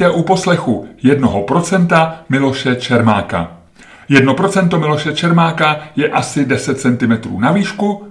Vítejte u poslechu 1% Miloše Čermáka. 1% Miloše Čermáka je asi 10 cm na výšku,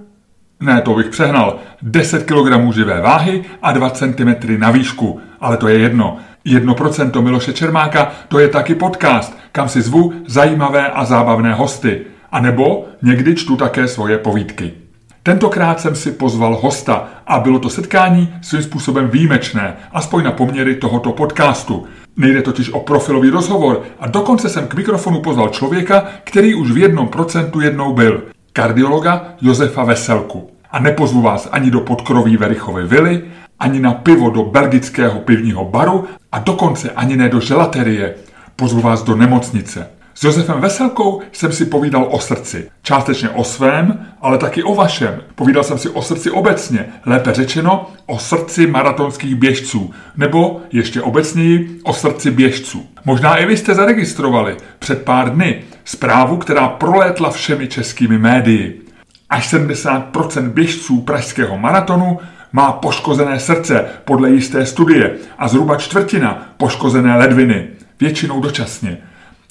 ne, to bych přehnal, 10 kg živé váhy a 2 cm na výšku, ale to je jedno. 1% Miloše Čermáka to je taky podcast, kam si zvu zajímavé a zábavné hosty. A nebo někdy čtu také svoje povídky. Tentokrát jsem si pozval hosta a bylo to setkání svým způsobem výjimečné, aspoň na poměry tohoto podcastu. Nejde totiž o profilový rozhovor a dokonce jsem k mikrofonu pozval člověka, který už v jednom procentu jednou byl. Kardiologa Josefa Veselku. A nepozvu vás ani do podkroví Verichovy vily, ani na pivo do belgického pivního baru a dokonce ani ne do želaterie. Pozvu vás do nemocnice. S Josefem Veselkou jsem si povídal o srdci. Částečně o svém, ale taky o vašem. Povídal jsem si o srdci obecně, lépe řečeno o srdci maratonských běžců, nebo ještě obecněji o srdci běžců. Možná i vy jste zaregistrovali před pár dny zprávu, která prolétla všemi českými médii. Až 70% běžců pražského maratonu má poškozené srdce podle jisté studie a zhruba čtvrtina poškozené ledviny, většinou dočasně.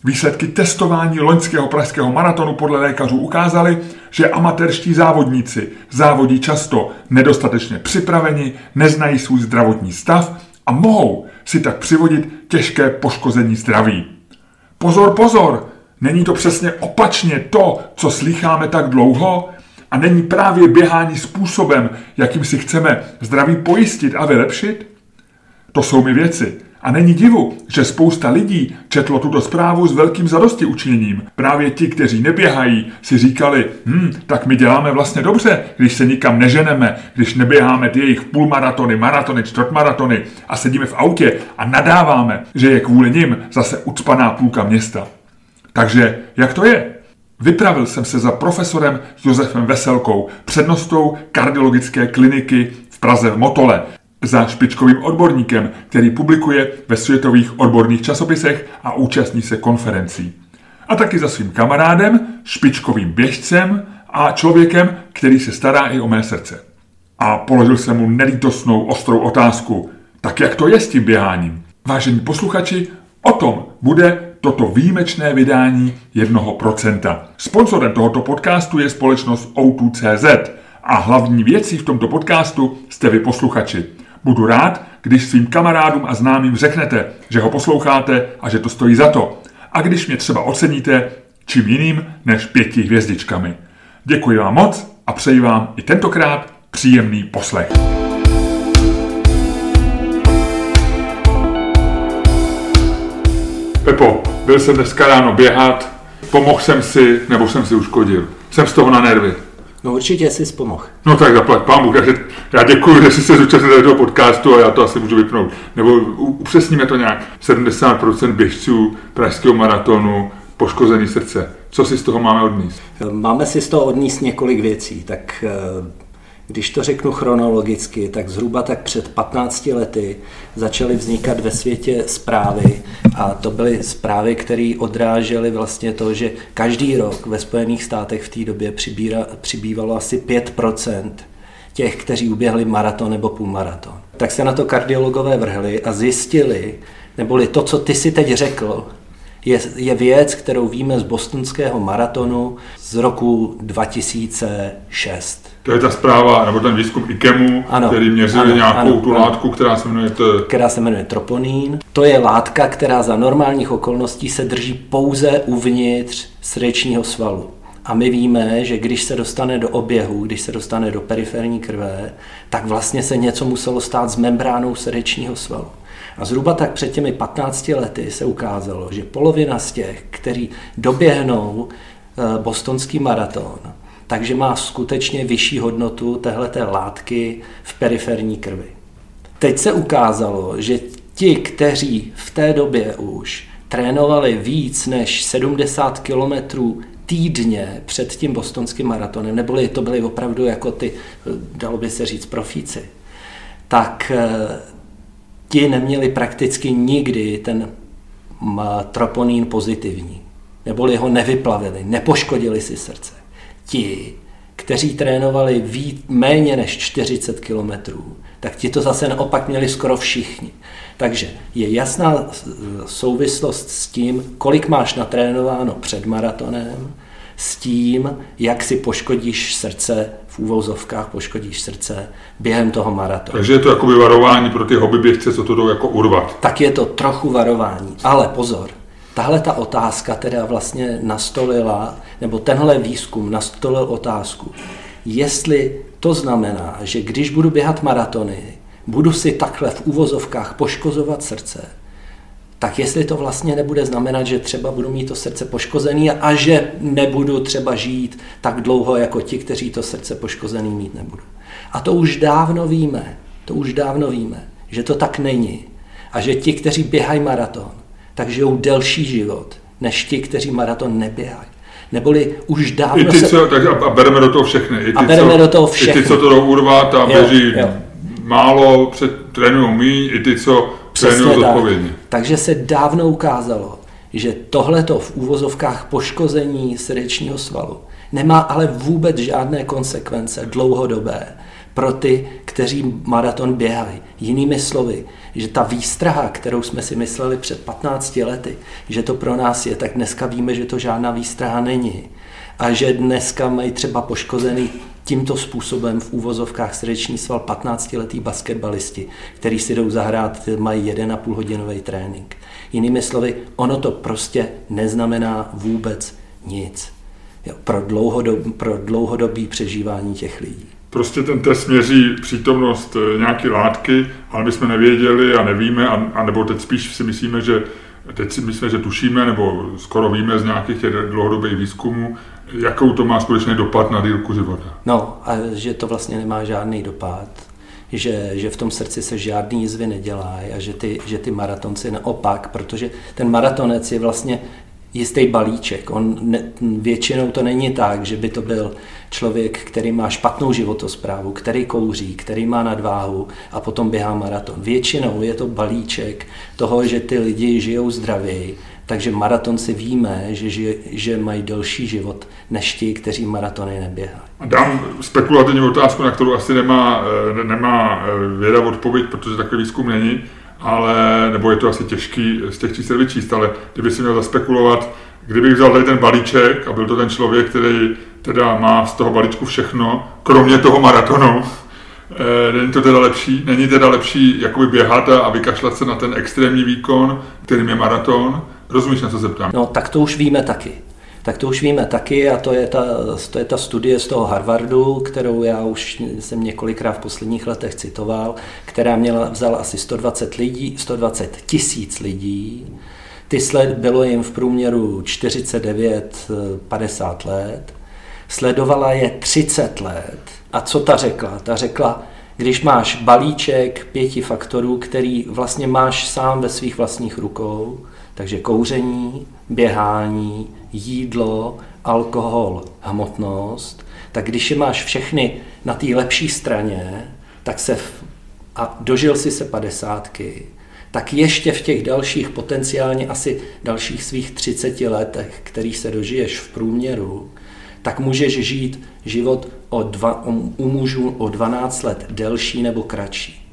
Výsledky testování loňského pražského maratonu podle lékařů ukázaly, že amatérští závodníci závodí často nedostatečně připraveni, neznají svůj zdravotní stav a mohou si tak přivodit těžké poškození zdraví. Pozor, pozor! Není to přesně opačně to, co slycháme tak dlouho? A není právě běhání způsobem, jakým si chceme zdraví pojistit a vylepšit? To jsou mi věci, a není divu, že spousta lidí četlo tuto zprávu s velkým zadosti učiněním. Právě ti, kteří neběhají, si říkali, hm, tak my děláme vlastně dobře, když se nikam neženeme, když neběháme ty jejich půlmaratony, maratony, čtvrtmaratony a sedíme v autě a nadáváme, že je kvůli nim zase ucpaná půlka města. Takže jak to je? Vypravil jsem se za profesorem Josefem Veselkou, přednostou kardiologické kliniky v Praze v Motole, za špičkovým odborníkem, který publikuje ve světových odborných časopisech a účastní se konferencí. A taky za svým kamarádem, špičkovým běžcem a člověkem, který se stará i o mé srdce. A položil jsem mu nelítosnou ostrou otázku. Tak jak to je s tím běháním? Vážení posluchači, o tom bude toto výjimečné vydání 1%. Sponsorem tohoto podcastu je společnost O2CZ a hlavní věcí v tomto podcastu jste vy posluchači. Budu rád, když svým kamarádům a známým řeknete, že ho posloucháte a že to stojí za to. A když mě třeba oceníte čím jiným než pěti hvězdičkami. Děkuji vám moc a přeji vám i tentokrát příjemný poslech. Pepo, byl jsem dneska ráno běhat, pomohl jsem si, nebo jsem si uškodil. Jsem z toho na nervy. No určitě si pomohl. No tak zaplať pán takže já děkuji, že jsi se zúčastnil toho podcastu a já to asi můžu vypnout. Nebo upřesníme to nějak. 70% běžců pražského maratonu, poškozený srdce. Co si z toho máme odníst? Máme si z toho odníst několik věcí. Tak eh, když to řeknu chronologicky, tak zhruba tak před 15 lety začaly vznikat ve světě zprávy a to byly zprávy, které odrážely vlastně to, že každý rok ve Spojených státech v té době přibíra, přibývalo asi 5% těch, kteří uběhli maraton nebo půlmaraton. Tak se na to kardiologové vrhli a zjistili, neboli to, co ty si teď řekl, je, je věc, kterou víme z bostonského maratonu z roku 2006. To je ta zpráva, nebo ten výzkum IKEMu, ano, který měřil ano, nějakou ano, tu ano, látku, která se jmenuje... T... Která se jmenuje troponín. To je látka, která za normálních okolností se drží pouze uvnitř srdečního svalu. A my víme, že když se dostane do oběhu, když se dostane do periferní krve, tak vlastně se něco muselo stát s membránou srdečního svalu. A zhruba tak před těmi 15 lety se ukázalo, že polovina z těch, kteří doběhnou eh, bostonský maraton, takže má skutečně vyšší hodnotu téhleté látky v periferní krvi. Teď se ukázalo, že ti, kteří v té době už trénovali víc než 70 kilometrů týdně před tím bostonským maratonem, neboli to byly opravdu jako ty, dalo by se říct, profíci, tak eh, ti neměli prakticky nikdy ten troponín pozitivní. Neboli ho nevyplavili, nepoškodili si srdce. Ti kteří trénovali ví, méně než 40 kilometrů, tak ti to zase naopak měli skoro všichni. Takže je jasná souvislost s tím, kolik máš natrénováno před maratonem, s tím, jak si poškodíš srdce, v úvozovkách poškodíš srdce během toho maratonu. Takže je to jako varování pro ty hobby běžce, co to jdou jako urvat. Tak je to trochu varování. Ale pozor, tahle ta otázka teda vlastně nastolila, nebo tenhle výzkum nastolil otázku, jestli to znamená, že když budu běhat maratony, budu si takhle v úvozovkách poškozovat srdce, tak jestli to vlastně nebude znamenat, že třeba budu mít to srdce poškozený a že nebudu třeba žít tak dlouho jako ti, kteří to srdce poškozený mít nebudou. A to už dávno víme, to už dávno víme, že to tak není. A že ti, kteří běhají maraton, tak žijou delší život, než ti, kteří maraton neběhají. Neboli už dávno I ty, se... co, tak a bereme do toho všechny. I ty, a bereme co, do toho všechny. I ty, co to jdou urvat a jo, běží jo. málo, před, trénují míň, i ty, co trénují zodpovědně. Takže se dávno ukázalo, že tohleto v úvozovkách poškození srdečního svalu nemá ale vůbec žádné konsekvence dlouhodobé pro ty, kteří maraton běhají. Jinými slovy, že ta výstraha, kterou jsme si mysleli před 15 lety, že to pro nás je, tak dneska víme, že to žádná výstraha není. A že dneska mají třeba poškozený tímto způsobem v úvozovkách srdeční sval 15-letý basketbalisti, který si jdou zahrát, mají 1,5 hodinový trénink. Jinými slovy, ono to prostě neznamená vůbec nic pro, dlouhodob, pro dlouhodobý přežívání těch lidí. Prostě ten test měří přítomnost eh, nějaké látky, ale my jsme nevěděli a nevíme, a, a nebo teď spíš si myslíme, že teď si myslíme, že tušíme, nebo skoro víme z nějakých těch dlouhodobých výzkumů, jakou to má skutečně dopad na dílku života. No a že to vlastně nemá žádný dopad, že, že v tom srdci se žádný jizvy nedělají a že ty, že ty maratonci naopak, protože ten maratonec je vlastně jistý balíček. On ne, většinou to není tak, že by to byl člověk, který má špatnou životosprávu, který kouří, který má nadváhu a potom běhá maraton. Většinou je to balíček toho, že ty lidi žijou zdravěji, takže maratonci víme, že, že, že mají delší život než ti, kteří maratony neběhají. Dám spekulativní otázku, na kterou asi nemá, eh, nemá eh, věda odpověď, protože takový výzkum není ale, nebo je to asi těžký z těch čísel vyčíst, ale kdyby si měl zaspekulovat, kdybych vzal tady ten balíček a byl to ten člověk, který teda má z toho balíčku všechno, kromě toho maratonu, e, není to teda lepší? Není teda lepší jakoby běhat a vykašlat se na ten extrémní výkon, kterým je maraton? Rozumíš, na co se ptám? No, tak to už víme taky tak to už víme taky a to je, ta, to je ta studie z toho Harvardu, kterou já už jsem několikrát v posledních letech citoval, která měla, vzala asi 120 lidí, 120 tisíc lidí, ty sled bylo jim v průměru 49-50 let, sledovala je 30 let. A co ta řekla? Ta řekla, když máš balíček pěti faktorů, který vlastně máš sám ve svých vlastních rukou, takže kouření, běhání, jídlo, alkohol, hmotnost, tak když je máš všechny na té lepší straně, tak se v, a dožil si se padesátky, tak ještě v těch dalších potenciálně asi dalších svých 30 letech, kterých se dožiješ v průměru, tak můžeš žít život o dva, u mužů o 12 let delší nebo kratší.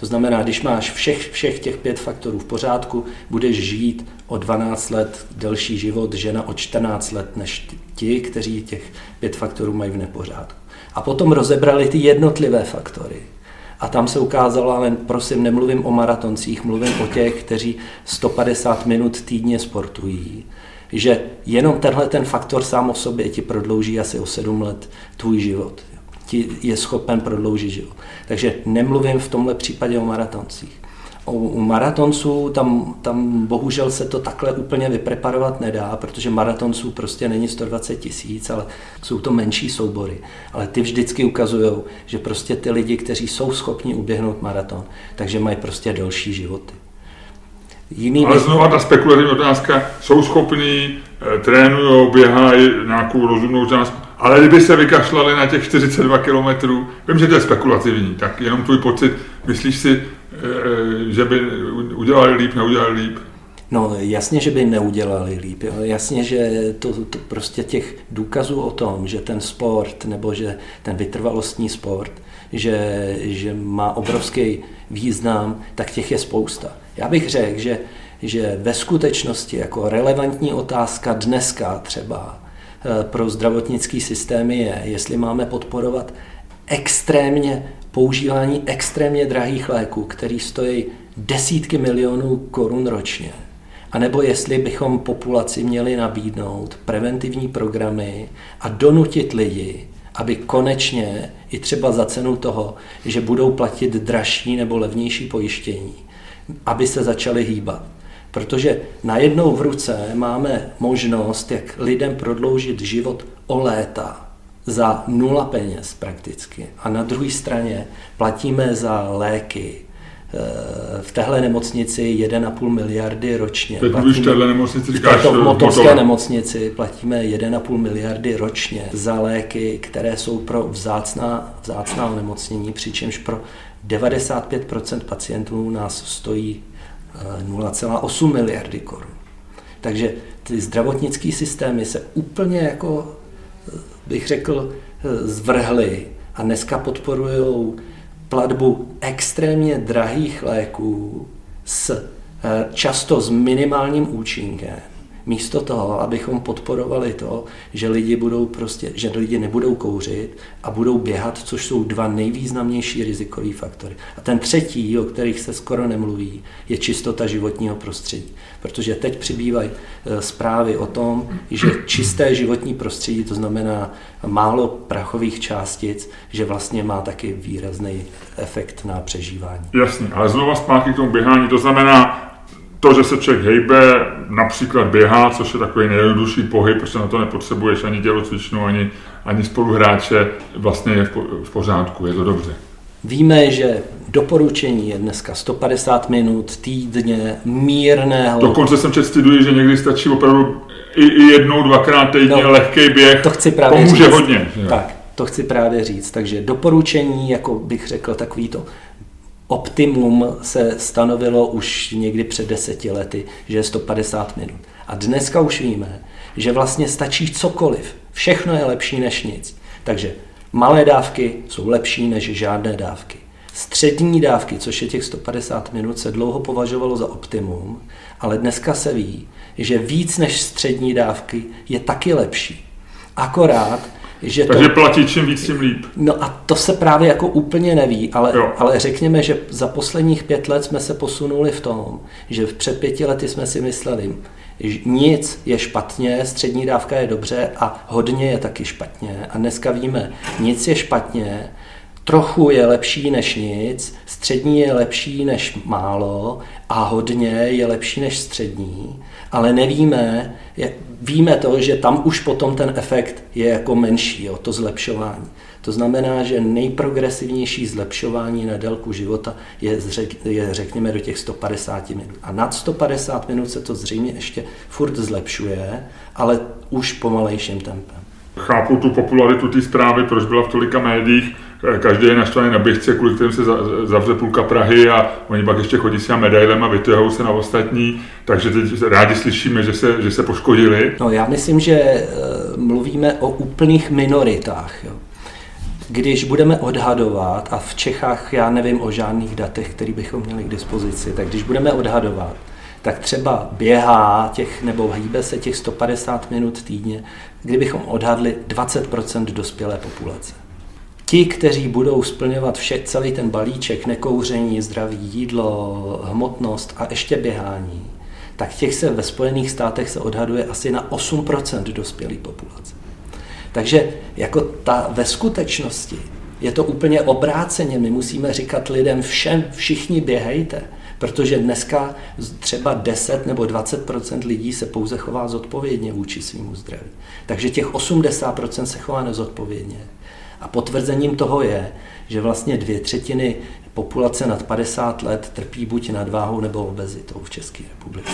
To znamená, když máš všech, všech těch pět faktorů v pořádku, budeš žít o 12 let delší život, žena o 14 let než ti, kteří těch pět faktorů mají v nepořádku. A potom rozebrali ty jednotlivé faktory. A tam se ukázalo, ale prosím, nemluvím o maratoncích, mluvím o těch, kteří 150 minut týdně sportují, že jenom tenhle ten faktor sám o sobě ti prodlouží asi o 7 let tvůj život ti je schopen prodloužit život. Takže nemluvím v tomhle případě o maratoncích. U maratonců tam, tam bohužel se to takhle úplně vypreparovat nedá, protože maratonců prostě není 120 tisíc, ale jsou to menší soubory. Ale ty vždycky ukazují, že prostě ty lidi, kteří jsou schopni uběhnout maraton, takže mají prostě delší životy. Jiný Ale znovu ta spekulativní otázka, jsou schopní, eh, trénují, běhají nějakou rozumnou část, ale kdyby se vykašlali na těch 42 kilometrů, vím, že to je spekulativní, tak jenom tvůj pocit, myslíš si, že by udělali líp, neudělali líp? No jasně, že by neudělali líp. Jo. Jasně, že to, to prostě těch důkazů o tom, že ten sport nebo že ten vytrvalostní sport, že, že má obrovský význam, tak těch je spousta. Já bych řekl, že, že ve skutečnosti jako relevantní otázka dneska třeba eh, pro zdravotnický systémy je, jestli máme podporovat extrémně používání extrémně drahých léků, který stojí desítky milionů korun ročně. A nebo jestli bychom populaci měli nabídnout preventivní programy a donutit lidi, aby konečně i třeba za cenu toho, že budou platit dražší nebo levnější pojištění, aby se začali hýbat. Protože najednou v ruce máme možnost, jak lidem prodloužit život o léta za nula peněz prakticky. A na druhé straně platíme za léky eh, v téhle nemocnici 1,5 miliardy ročně. Teď platíme, v téhle nemocnici říkáš v této motorské nemocnici platíme 1,5 miliardy ročně za léky, které jsou pro vzácná, vzácná onemocnění, přičemž pro 95% pacientů nás stojí 0,8 eh, miliardy korun. Takže ty zdravotnické systémy se úplně jako bych řekl, zvrhli a dneska podporují platbu extrémně drahých léků s eh, často s minimálním účinkem místo toho, abychom podporovali to, že lidi budou prostě, že lidi nebudou kouřit a budou běhat, což jsou dva nejvýznamnější rizikové faktory. A ten třetí, o kterých se skoro nemluví, je čistota životního prostředí. Protože teď přibývají e, zprávy o tom, že čisté životní prostředí, to znamená málo prachových částic, že vlastně má taky výrazný efekt na přežívání. Jasně, ale znova zpátky k tomu běhání, to znamená, to, že se člověk hejbe, například běhá, což je takový nejjednodušší pohyb, protože na to nepotřebuješ ani tělocvičnu, ani, ani spoluhráče, vlastně je v pořádku, je to dobře. Víme, že doporučení je dneska 150 minut týdně mírného. Dokonce jsem četl studuji, že někdy stačí opravdu i, i jednou, dvakrát týdně no, lehký běh. To chci právě pomůže říct. hodně. Tak, to chci právě říct. Takže doporučení, jako bych řekl, takový to optimum se stanovilo už někdy před deseti lety, že je 150 minut. A dneska už víme, že vlastně stačí cokoliv. Všechno je lepší než nic. Takže malé dávky jsou lepší než žádné dávky. Střední dávky, což je těch 150 minut, se dlouho považovalo za optimum, ale dneska se ví, že víc než střední dávky je taky lepší. Akorát že Takže to, platí čím víc, tím líp. No a to se právě jako úplně neví, ale, ale řekněme, že za posledních pět let jsme se posunuli v tom, že v před pěti lety jsme si mysleli, že nic je špatně, střední dávka je dobře a hodně je taky špatně. A dneska víme, nic je špatně, trochu je lepší než nic, střední je lepší než málo a hodně je lepší než střední, ale nevíme, víme to, že tam už potom ten efekt je jako menší, jo, to zlepšování. To znamená, že nejprogresivnější zlepšování na délku života je, je řekněme do těch 150 minut. A nad 150 minut se to zřejmě ještě furt zlepšuje, ale už pomalejším tempem. Chápu tu popularitu té zprávy, proč byla v tolika médiích, každý je naštvaný na běžce, kvůli kterým se zavře půlka Prahy a oni pak ještě chodí s medailem a vytěhují se na ostatní, takže teď rádi slyšíme, že se, že se poškodili. No já myslím, že eh, mluvíme o úplných minoritách. Jo. Když budeme odhadovat, a v Čechách já nevím o žádných datech, které bychom měli k dispozici, tak když budeme odhadovat, tak třeba běhá těch, nebo hýbe se těch 150 minut týdně, kdybychom odhadli 20% dospělé populace. Ti, kteří budou splňovat vše, celý ten balíček, nekouření, zdraví, jídlo, hmotnost a ještě běhání, tak těch se ve Spojených státech se odhaduje asi na 8% dospělé populace. Takže jako ta ve skutečnosti je to úplně obráceně. My musíme říkat lidem všem, všichni běhejte, protože dneska třeba 10 nebo 20% lidí se pouze chová zodpovědně vůči svýmu zdraví. Takže těch 80% se chová nezodpovědně. A potvrzením toho je, že vlastně dvě třetiny populace nad 50 let trpí buď nadváhou nebo obezitou v České republice.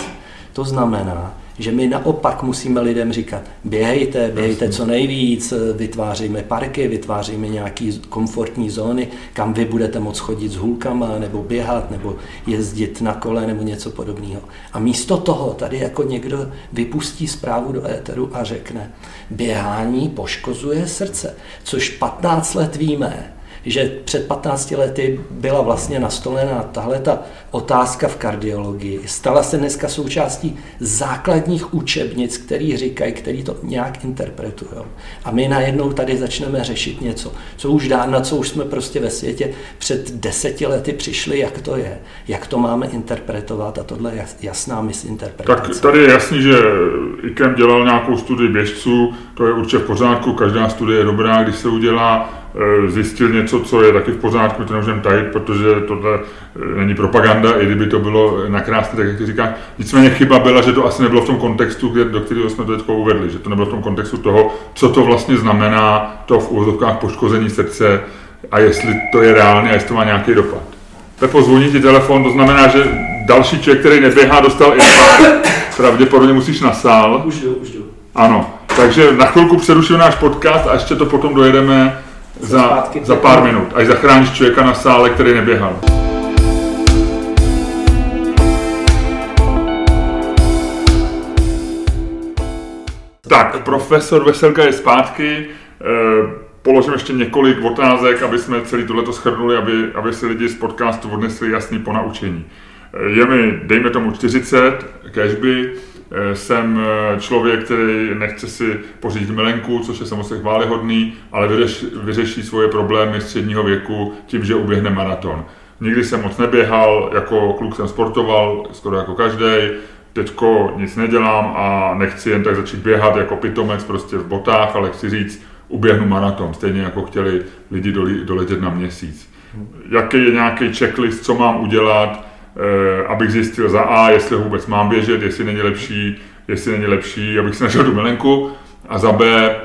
To znamená, že my naopak musíme lidem říkat, běhejte, běhejte co nejvíc, vytvářejme parky, vytvářejme nějaké komfortní zóny, kam vy budete moct chodit s hůlkama, nebo běhat, nebo jezdit na kole, nebo něco podobného. A místo toho tady jako někdo vypustí zprávu do éteru a řekne, běhání poškozuje srdce, což 15 let víme, že před 15 lety byla vlastně nastolena tahle ta otázka v kardiologii. Stala se dneska součástí základních učebnic, který říkají, který to nějak interpretují. A my najednou tady začneme řešit něco, co už dá, na co už jsme prostě ve světě před deseti lety přišli, jak to je, jak to máme interpretovat a tohle je jasná misinterpretace. Tak tady je jasný, že IKEM dělal nějakou studii běžců, to je určitě v pořádku, každá studie je dobrá, když se udělá, zjistil něco, co je taky v pořádku, to nemůžeme tajit, protože tohle eh, není propaganda, i kdyby to bylo nakrásné, tak jak ty říkáš. Nicméně chyba byla, že to asi nebylo v tom kontextu, do kterého jsme to teď uvedli, že to nebylo v tom kontextu toho, co to vlastně znamená to v úvodovkách poškození srdce a jestli to je reálné a jestli to má nějaký dopad. Pepo, zvoní ti telefon, to znamená, že další člověk, který neběhá, dostal infarkt. Pravděpodobně musíš na sál. Už jdu, už jdu. Ano, takže na chvilku přerušil náš podcast a ještě to potom dojedeme za, za pár minut, až zachráníš člověka na sále, který neběhal. Tak, profesor Veselka je zpátky. Eh, položím ještě několik otázek, aby jsme celý tohleto schrnuli, aby, aby si lidi z podcastu odnesli jasný ponaučení. Eh, je mi, dejme tomu, 40, cashby, jsem eh, člověk, který nechce si pořídit milenku, což je samozřejmě chválihodný, ale vyřeší, vyřeší svoje problémy středního věku tím, že uběhne maraton. Nikdy jsem moc neběhal, jako kluk jsem sportoval, skoro jako každý. Teďko nic nedělám a nechci jen tak začít běhat jako pitomec prostě v botách, ale chci říct, uběhnu maraton, stejně jako chtěli lidi doletět na měsíc. Jaký je nějaký checklist, co mám udělat, Eh, abych zjistil za A, jestli ho vůbec mám běžet, jestli není lepší, jestli není lepší, abych si našel tu milenku, a za B,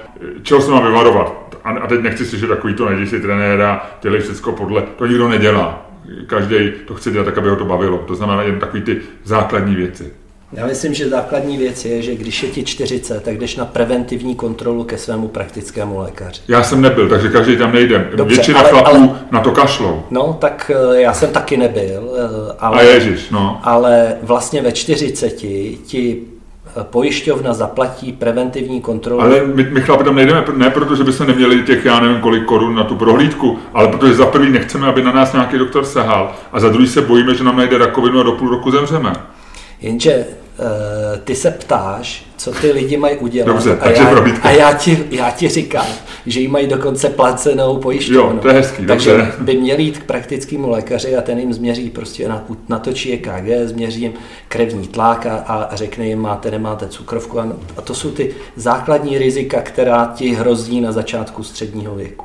čeho se mám vyvarovat. A teď nechci slyšet takový to, najdi si trenéra, dělej všechno podle, to nikdo nedělá. Každý to chce dělat tak, aby ho to bavilo. To znamená jen takový ty základní věci. Já myslím, že základní věc je, že když je ti 40, tak jdeš na preventivní kontrolu ke svému praktickému lékaři. Já jsem nebyl, takže každý tam nejde. Dobře, Většina ale, chlapů ale, na to kašlou. No, tak eh, já jsem taky nebyl. Eh, ale, A ježiš, no. Ale vlastně ve 40 ti eh, pojišťovna zaplatí preventivní kontrolu. Ale my, my chlapi tam nejdeme, ne proto, že bychom neměli těch, já nevím, kolik korun na tu prohlídku, ale protože za prvý nechceme, aby na nás nějaký doktor sehal a za druhý se bojíme, že nám najde rakovinu a do půl roku zemřeme. Jenže uh, ty se ptáš, co ty lidi mají udělat. Dobře, a, já, a já, ti, já ti říkám, že jí mají dokonce placenou pojišťovnu. Jo, to je hezký, Takže dobře. by měli jít k praktickému lékaři a ten jim změří, prostě natočí EKG, změří jim krevní tlak a, a řekne jim, máte, nemáte cukrovku. A, a to jsou ty základní rizika, která ti hrozí na začátku středního věku.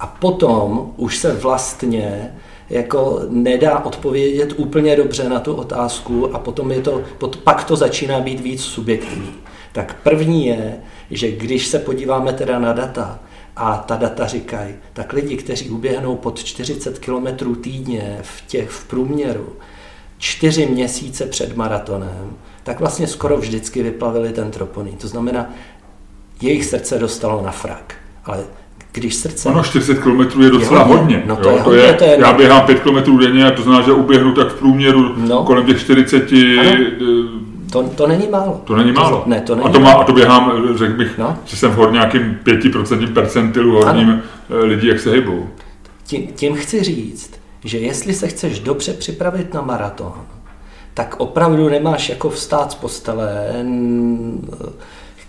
A potom už se vlastně jako nedá odpovědět úplně dobře na tu otázku a potom je to, pak to začíná být víc subjektivní. Tak první je, že když se podíváme teda na data, a ta data říkají, tak lidi, kteří uběhnou pod 40 km týdně v, těch, v průměru čtyři měsíce před maratonem, tak vlastně skoro vždycky vyplavili ten troponý. To znamená, jejich srdce dostalo na frak. Ale když srdce... Ono 40 km je docela je hodně. hodně. No to jo, je, to je, to je já běhám 5 km denně a to znamená, že uběhnu tak v průměru no. kolem těch 40... Ano. Eh, to, to není málo. To není málo. To, ne, to není a, to má, a to běhám, řekl bych, no. že jsem v nějakým 5% percentilu hodním ano. Eh, lidí, jak se hybou. Tím, tím chci říct, že jestli se chceš dobře připravit na maraton, tak opravdu nemáš jako vstát z postele,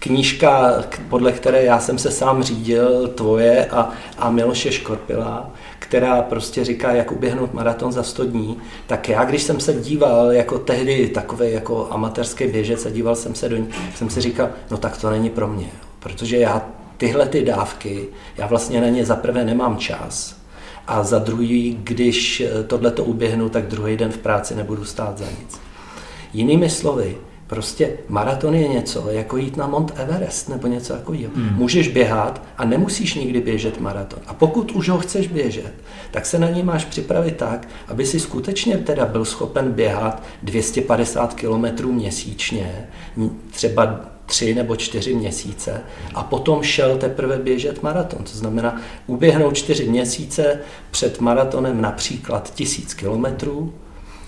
knížka, podle které já jsem se sám řídil, tvoje a, a Miloše Škorpila, která prostě říká, jak uběhnout maraton za 100 dní, tak já, když jsem se díval jako tehdy takový jako amatérský běžec a díval jsem se do ní, jsem si říkal, no tak to není pro mě, protože já tyhle ty dávky, já vlastně na ně zaprvé nemám čas. A za druhý, když tohle to uběhnu, tak druhý den v práci nebudu stát za nic. Jinými slovy, Prostě maraton je něco, jako jít na Mont Everest nebo něco takového. Hmm. Můžeš běhat a nemusíš nikdy běžet maraton. A pokud už ho chceš běžet, tak se na něj máš připravit tak, aby si skutečně teda byl schopen běhat 250 km měsíčně, třeba tři nebo čtyři měsíce a potom šel teprve běžet maraton. To znamená uběhnout čtyři měsíce před maratonem například tisíc kilometrů,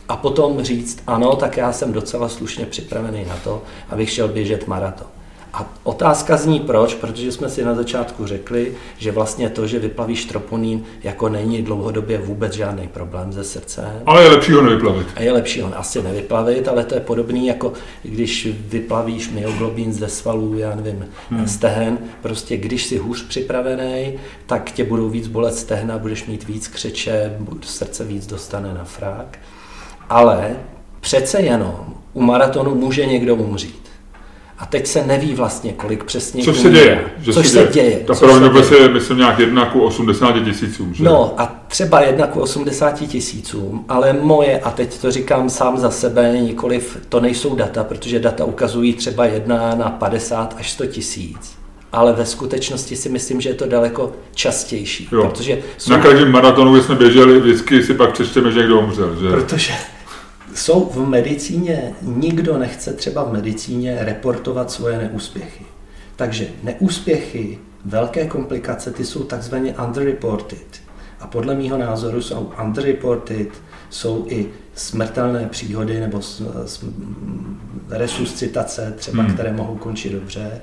a potom říct, ano, tak já jsem docela slušně připravený na to, abych šel běžet maraton. A otázka zní proč, protože jsme si na začátku řekli, že vlastně to, že vyplavíš troponín, jako není dlouhodobě vůbec žádný problém ze srdce. Ale je lepší ho nevyplavit. A je lepší ho asi nevyplavit, ale to je podobný jako když vyplavíš myoglobin ze svalů, já nevím, hmm. stehen. Prostě když jsi hůř připravený, tak tě budou víc bolet stehna, budeš mít víc křeče, srdce víc dostane na frak ale přece jenom u maratonu může někdo umřít. A teď se neví vlastně, kolik přesně. Co se děje? Že což se děje. děje Ta pravděpodobnost je, myslím, nějak 1 ku 80 tisícům. Že? No a třeba 1 ku 80 tisícům, ale moje, a teď to říkám sám za sebe, nikoliv, to nejsou data, protože data ukazují třeba 1 na 50 až 100 tisíc ale ve skutečnosti si myslím, že je to daleko častější. Jo. Protože jsou... Na každém maratonu, kde jsme běželi, vždycky si pak přečteme, že někdo umřel. Že? Protože jsou v medicíně, nikdo nechce třeba v medicíně reportovat svoje neúspěchy. Takže neúspěchy, velké komplikace, ty jsou takzvaně underreported. A podle mého názoru jsou underreported, jsou i smrtelné příhody nebo resuscitace třeba, hmm. které mohou končit dobře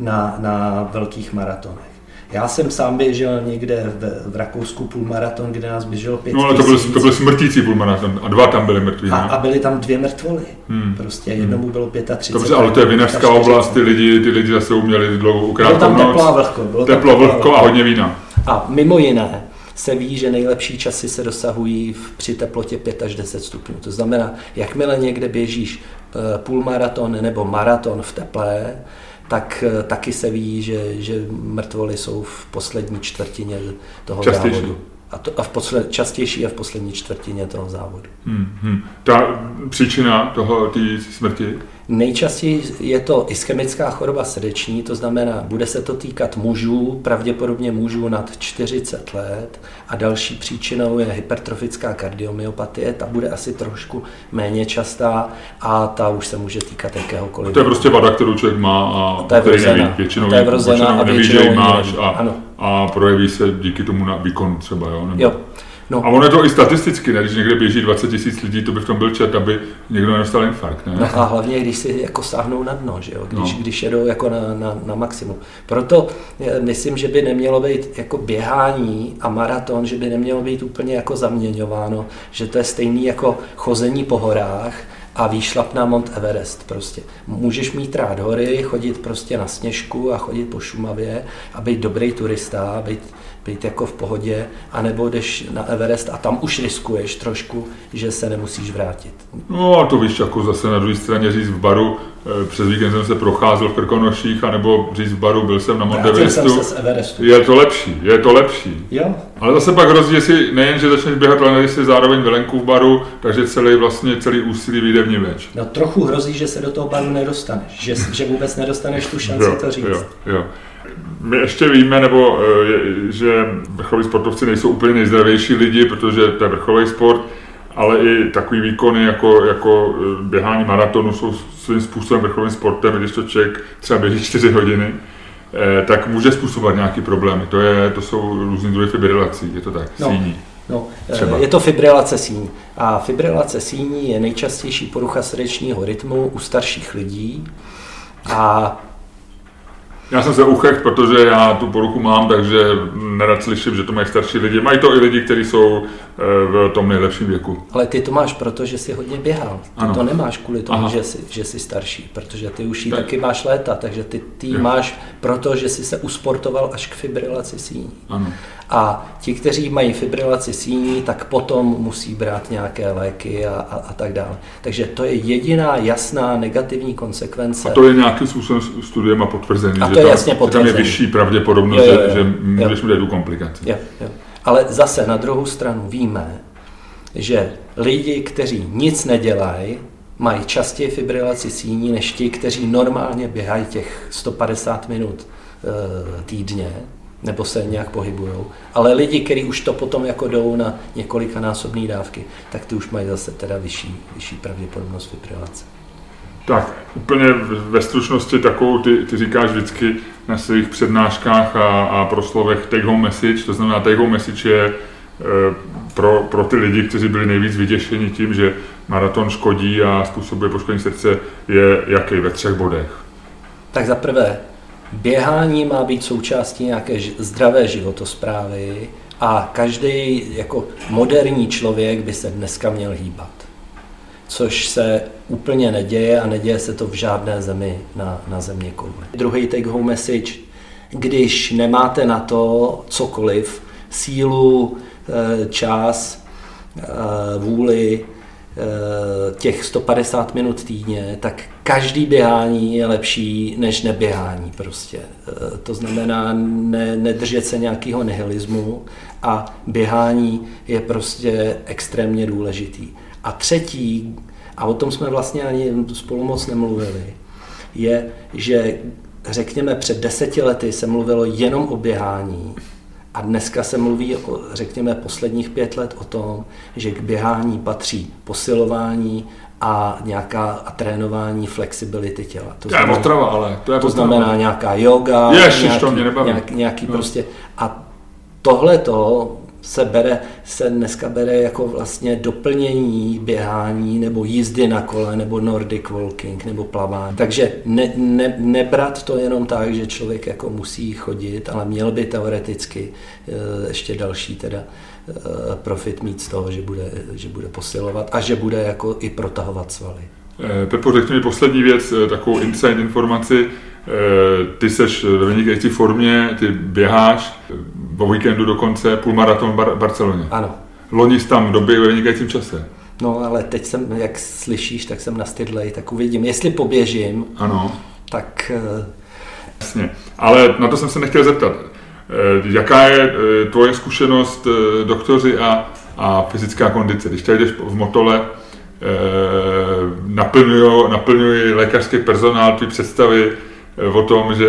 na, na velkých maratonech. Já jsem sám běžel někde v, v Rakousku půlmaraton, kde nás běželo pět No ale to byl, to byl smrtící půlmaraton a dva tam byly mrtví. A, a byly tam dvě mrtvoly. Hmm. Prostě jednomu bylo 35. Dobře, ale to je vinařská oblast, ty lidi, ty lidi zase uměli dlouho ukrát Bylo tam teplo a vlhko. Bylo teplo, vlhko a hodně vína. A mimo jiné, se ví, že nejlepší časy se dosahují v, při teplotě 5 až 10 stupňů. To znamená, jakmile někde běžíš eh, půlmaraton nebo maraton v teplé, tak eh, taky se ví, že, že mrtvoly jsou v poslední čtvrtině toho Častější. závodu. A, to, a v posled, častější je v poslední čtvrtině toho závodu. Hmm, hmm. Ta příčina toho, té smrti? Nejčastěji je to ischemická choroba srdeční, to znamená, bude se to týkat mužů, pravděpodobně mužů nad 40 let a další příčinou je hypertrofická kardiomyopatie, ta bude asi trošku méně častá a ta už se může týkat jakéhokoliv. To je prostě vada, kterou člověk má a, a to je vrozená. Neví, většinou, to je vrozená a většinou máš a, ano. A projeví se díky tomu na výkon třeba. Jo? Nebo... jo. No. A ono je to i statisticky, ne? když někde běží 20 tisíc lidí, to by v tom byl čet, aby někdo nedostal infarkt. Ne? No a hlavně, když si jako sáhnou na dno, že jo? Když, no. když jedou jako na, na, na maximum. Proto eh, myslím, že by nemělo být jako běhání a maraton, že by nemělo být úplně jako zaměňováno, že to je stejný jako chození po horách, a výšlap na Mont Everest prostě. Můžeš mít rád hory, chodit prostě na sněžku a chodit po Šumavě a být dobrý turista, být být jako v pohodě, anebo jdeš na Everest a tam už riskuješ trošku, že se nemusíš vrátit. No a to víš, jako zase na druhé straně říct v baru, přes víkend jsem se procházel v Krkonoších, anebo říct v baru, byl jsem na Mount Everestu. Se Everestu. Je to lepší, je to lepší. Jo. Ale zase pak hrozí, jestli nejen, že začneš běhat, ale jestli zároveň velenku v baru, takže celý vlastně celý úsilí vyjde v več. No trochu hrozí, že se do toho baru nedostaneš, že, že vůbec nedostaneš tu šanci jo, to říct. Jo, jo. My ještě víme, nebo eh, že vrcholoví sportovci nejsou úplně nejzdravější lidi, protože to je vrcholový sport, ale i takový výkony jako, jako eh, běhání maratonu jsou svým způsobem vrcholovým sportem, když to člověk třeba běží 4 hodiny, eh, tak může způsobovat nějaké problémy. To, je, to jsou různé druhy fibrilací, je to tak, no. síní. No, Třeba. je to fibrilace síní. A fibrilace síní je nejčastější porucha srdečního rytmu u starších lidí. A já jsem se uchech, protože já tu poruchu mám, takže nerad slyším, že to mají starší lidi. Mají to i lidi, kteří jsou eh, v tom nejlepším věku. Ale ty to máš proto, že jsi hodně běhal. Ty ano. to nemáš kvůli tomu, že jsi, že jsi starší, protože ty už jí tak. taky máš léta, takže ty, ty máš proto, že jsi se usportoval až k fibrilaci síní. Ano. A ti, kteří mají fibrilaci síní, tak potom musí brát nějaké léky a, a, a tak dále. Takže to je jediná jasná negativní konsekvence. A to je nějakým způsobem studiem a potvrzený, a to že, je jasně tam, tam je vyšší pravděpodobnost, jo, jo, jo, že, že můžeš mít tu komplikaci. Jo, jo. Ale zase na druhou stranu víme, že lidi, kteří nic nedělají, mají častěji fibrilaci síní než ti, kteří normálně běhají těch 150 minut e, týdně nebo se nějak pohybují. Ale lidi, kteří už to potom jako jdou na několika násobné dávky, tak ty už mají zase teda vyšší, vyšší pravděpodobnost fibrilace. Tak, úplně ve stručnosti takovou, ty, ty říkáš vždycky na svých přednáškách a, a proslovech take home message, to znamená take home message je e, pro, pro ty lidi, kteří byli nejvíc vyděšeni tím, že maraton škodí a způsobuje poškození srdce, je jaký ve třech bodech? Tak za prvé, běhání má být součástí nějaké zdravé životosprávy a každý jako moderní člověk by se dneska měl hýbat. Což se úplně neděje a neděje se to v žádné zemi na, na země koule. Druhý take home message, když nemáte na to cokoliv, sílu, eh, čas, eh, vůli, Eh, těch 150 minut týdně, tak každý běhání je lepší než neběhání prostě. To znamená ne, nedržet se nějakého nihilismu a běhání je prostě extrémně důležitý. A třetí, a o tom jsme vlastně ani spolu moc nemluvili, je, že řekněme před deseti lety se mluvilo jenom o běhání a dneska se mluví, o, řekněme, posledních pět let o tom, že k běhání patří posilování a nějaká a trénování flexibility těla. To, to znamená, je potrava, ale to je To znamená nějaká yoga, Ježiš, nějaký, to mě nějak, nějaký no. prostě. A tohle to se bere, se dneska bere jako vlastně doplnění běhání nebo jízdy na kole nebo Nordic walking nebo plavání. Takže ne, ne, nebrat to jenom tak, že člověk jako musí chodit, ale měl by teoreticky eh, ještě další teda eh, profit mít z toho, že bude, že bude posilovat a že bude jako i protahovat svaly. Eh, Pepo, řekni mi poslední věc, takovou inside informaci. Ty seš ve vynikající formě, ty běháš, po víkendu dokonce půlmaraton v Bar- Barceloně. Ano. Loni jsi tam doby ve vynikajícím čase. No ale teď jsem, jak slyšíš, tak jsem nastydlej, tak uvidím. Jestli poběžím, ano. tak... Eh, Jasně, ale na to jsem se nechtěl zeptat. Eh, jaká je eh, tvoje zkušenost doktoři a, a fyzická kondice? Když tady jdeš v motole, naplňují, naplňují lékařský personál ty představy o tom, že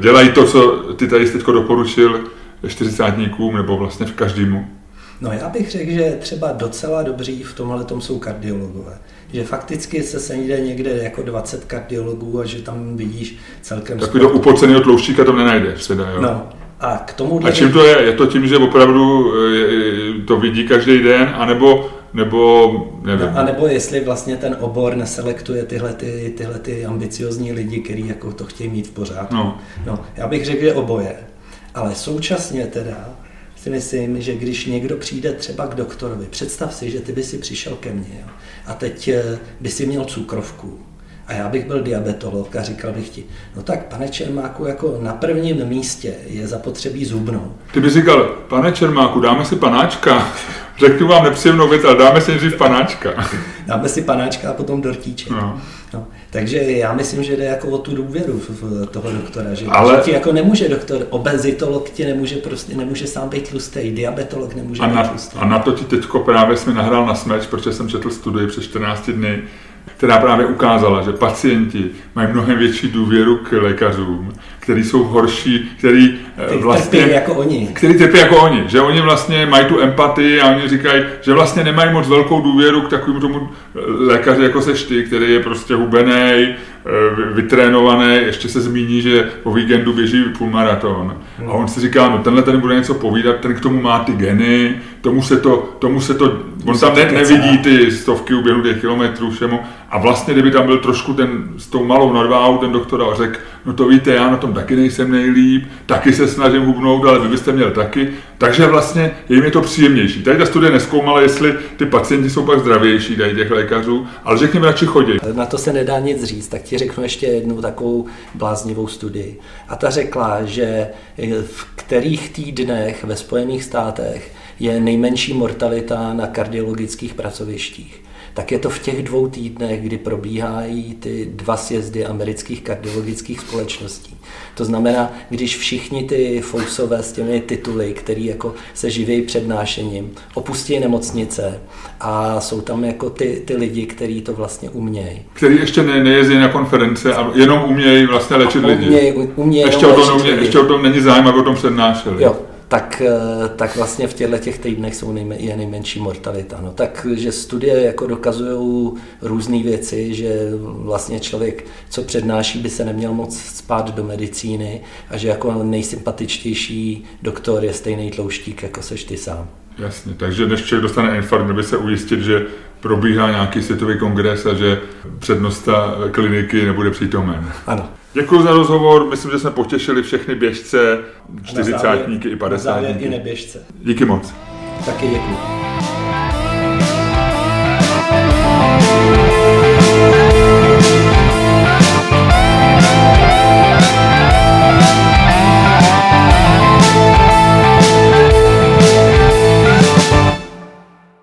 dělají to, co ty tady teď doporučil čtyřicátníkům nebo vlastně v každému? No já bych řekl, že třeba docela dobří v tomhle tom jsou kardiologové. Že fakticky se sejde někde jako 20 kardiologů a že tam vidíš celkem... Takový do upoceného tlouštíka tam nenajdeš, teda, jo? No, a k tomu... A čím to je? Je to tím, že opravdu eh, to vidí každý den, anebo nebo nevím. A nebo jestli vlastně ten obor neselektuje tyhle, ty, tyhle ty ambiciozní lidi, kteří jako to chtějí mít v pořádku. No. no. Já bych řekl, že oboje. Ale současně teda si myslím, že když někdo přijde třeba k doktorovi, představ si, že ty by si přišel ke mně jo, a teď eh, by si měl cukrovku a já bych byl diabetolog a říkal bych ti, no tak pane Čermáku, jako na prvním místě je zapotřebí zubnou. Ty bys říkal, pane Čermáku, dáme si panáčka. Řeknu vám nepříjemnou věc, ale dáme si nejdřív panáčka. dáme si panáčka a potom dortíček. No. No, takže já myslím, že jde jako o tu důvěru v toho doktora, že, Ale... že ti jako nemůže doktor, obezitolog ti nemůže prostě, nemůže sám být tlustý, diabetolog nemůže a být na, tlustý. A na to ti teďko právě jsme nahrál na smeč, protože jsem četl studii před 14 dny, která právě ukázala, že pacienti mají mnohem větší důvěru k lékařům, který jsou horší, který eh, vlastně... Trpí jako oni. Který trpí jako oni, že oni vlastně mají tu empatii a oni říkají, že vlastně nemají moc velkou důvěru k takovému tomu lékaři jako seš ty, který je prostě hubený, Eh, vytrénovaný, ještě se zmíní, že po víkendu běží půlmaraton. A on si říká, no tenhle ten bude něco povídat, ten k tomu má ty geny, tomu se to, tomu se to, on tam ne, nevidí ty stovky uběhlých kilometrů všemu. A vlastně, kdyby tam byl trošku ten s tou malou nadváhou ten doktor a řekl, no to víte, já na tom taky nejsem nejlíp, taky se snažím hubnout, ale vy byste měl taky. Takže vlastně jim je to příjemnější. Tady ta studie neskoumala, jestli ty pacienti jsou pak zdravější, tady těch lékařů, ale řekněme, radši chodí. Na to se nedá nic říct, tak ti řeknu ještě jednu takovou bláznivou studii. A ta řekla, že v kterých týdnech ve Spojených státech je nejmenší mortalita na kardiologických pracovištích. Tak je to v těch dvou týdnech, kdy probíhají ty dva sjezdy amerických kardiologických společností. To znamená, když všichni ty fousové s těmi tituly, který jako se živějí přednášením, opustí nemocnice a jsou tam jako ty, ty lidi, kteří to vlastně umějí. Který ještě ne, nejezdí na konference a jenom umějí vlastně léčit lidi. Umějí, umějí ještě, o tom, umě, ještě o tom není zájem, aby o tom přednášeli. Jo, tak, eh, tak vlastně v těchto těch týdnech jsou nejme, je nejmenší mortalita. No, takže studie jako dokazují různé věci, že vlastně člověk, co přednáší, by se neměl moc spát do medicíny a že jako nejsympatičtější doktor je stejný tlouštík, jako seš ty sám. Jasně, takže než člověk dostane infarkt, měl by se ujistit, že probíhá nějaký světový kongres a že přednosta kliniky nebude přítomen. Ano. Děkuji za rozhovor, myslím, že jsme potěšili všechny běžce, čtyřicátníky i padesátníky. i neběžce. Díky moc. Taky děkuji.